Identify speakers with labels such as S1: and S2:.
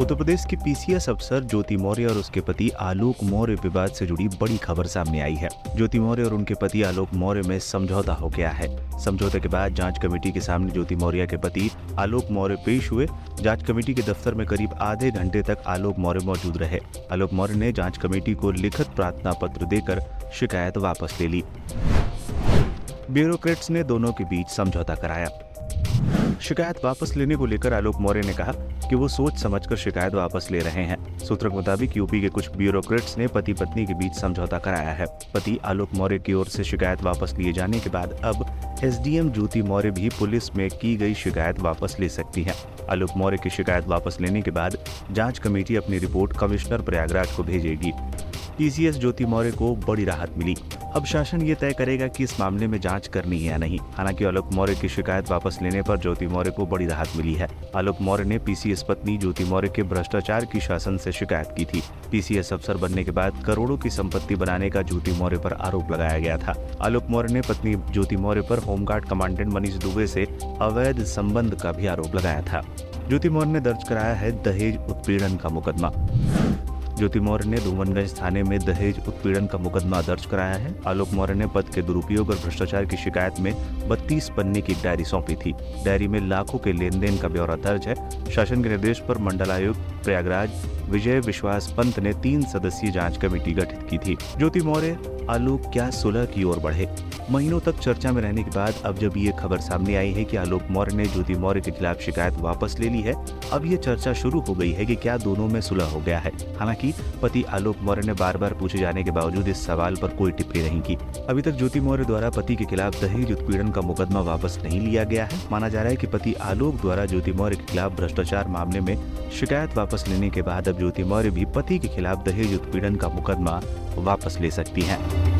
S1: उत्तर प्रदेश की पीसीएस अफसर ज्योति मौर्य और उसके पति आलोक मौर्य विवाद से जुड़ी बड़ी खबर सामने आई है। ज्योति मौर्य और उनके पति आलोक मौर्य में समझौता हो गया है। समझौते के बाद जाँच कमेटी के सामने ज्योति मौर्य के पति आलोक मौर्य पेश हुए। जाँच कमेटी के दफ्तर में करीब आधे घंटे तक आलोक मौर्य मौजूद रहे। आलोक मौर्य ने जाँच कमेटी को लिखित प्रार्थना पत्र देकर शिकायत वापस ले ली। ब्यूरोक्रेट्स ने दोनों के बीच समझौता कराया। शिकायत वापस लेने को लेकर आलोक मौर्य ने कहा कि वो सोच समझकर शिकायत वापस ले रहे हैं। सूत्रों के मुताबिक यूपी के कुछ ब्यूरोक्रेट्स ने पति पत्नी के बीच समझौता कराया है। पति आलोक मौर्य की ओर से शिकायत वापस लिए जाने के बाद अब एसडीएम ज्योति मौर्य भी पुलिस में की गई शिकायत वापस ले सकती है। आलोक मौर्य की शिकायत वापस लेने के बाद जाँच कमेटी अपनी रिपोर्ट कमिश्नर प्रयागराज को भेजेगी। टीसीएस ज्योति मौर्य को बड़ी राहत मिली। अब शासन ये तय करेगा कि इस मामले में जाँच करनी है या नहीं। हालाँकि आलोक मौर्य की शिकायत वापस लेने पर ज्योति मौर्य को बड़ी राहत मिली है। आलोक मौर्य ने पीसीएस पत्नी ज्योति मौर्य के भ्रष्टाचार की शासन से शिकायत की थी। पीसीएस अफसर बनने के बाद करोड़ों की संपत्ति बनाने का ज्योति मौर्य पर आरोप लगाया गया था। आलोक मौर्य ने पत्नी ज्योति मौर्य पर होमगार्ड कमांडेंट मनीष दुबे से अवैध संबंध का भी आरोप लगाया था। ज्योति मौर्य ने दर्ज कराया है दहेज उत्पीड़न का मुकदमा। ज्योति मौर्य ने धूमनगंज थाने में दहेज उत्पीड़न का मुकदमा दर्ज कराया है। आलोक मौर्य ने पद के दुरुपयोग और भ्रष्टाचार की शिकायत में बत्तीस पन्ने की डायरी सौंपी थी। डायरी में लाखों के लेन देन का ब्यौरा दर्ज है। शासन के निर्देश पर मंडलायुक्त प्रयागराज, विजय विश्वास पंत ने तीन सदस्यीय जाँच कमेटी गठित की थी। ज्योति मौर्य आलोक क्या सुलह की ओर बढ़े? महीनों तक चर्चा में रहने के बाद अब जब ये खबर सामने आई है कि आलोक मौर्य ने ज्योति मौर्य के खिलाफ शिकायत वापस ले ली है, अब ये चर्चा शुरू हो गई है कि क्या दोनों में सुलह हो गया है। हालाँकि, पति आलोक मौर्य ने बार बार पूछे जाने के बावजूद इस सवाल पर कोई टिप्पणी नहीं की। अभी तक ज्योति मौर्य द्वारा पति के खिलाफ दहेज उत्पीड़न का मुकदमा वापस नहीं लिया गया है। माना जा रहा है की पति आलोक द्वारा ज्योति मौर्य के खिलाफ भ्रष्टाचार मामले में शिकायत वापस लेने के बाद अब ज्योति मौर्य भी पति के खिलाफ दहेज उत्पीड़न का मुकदमा वापस ले सकती हैं।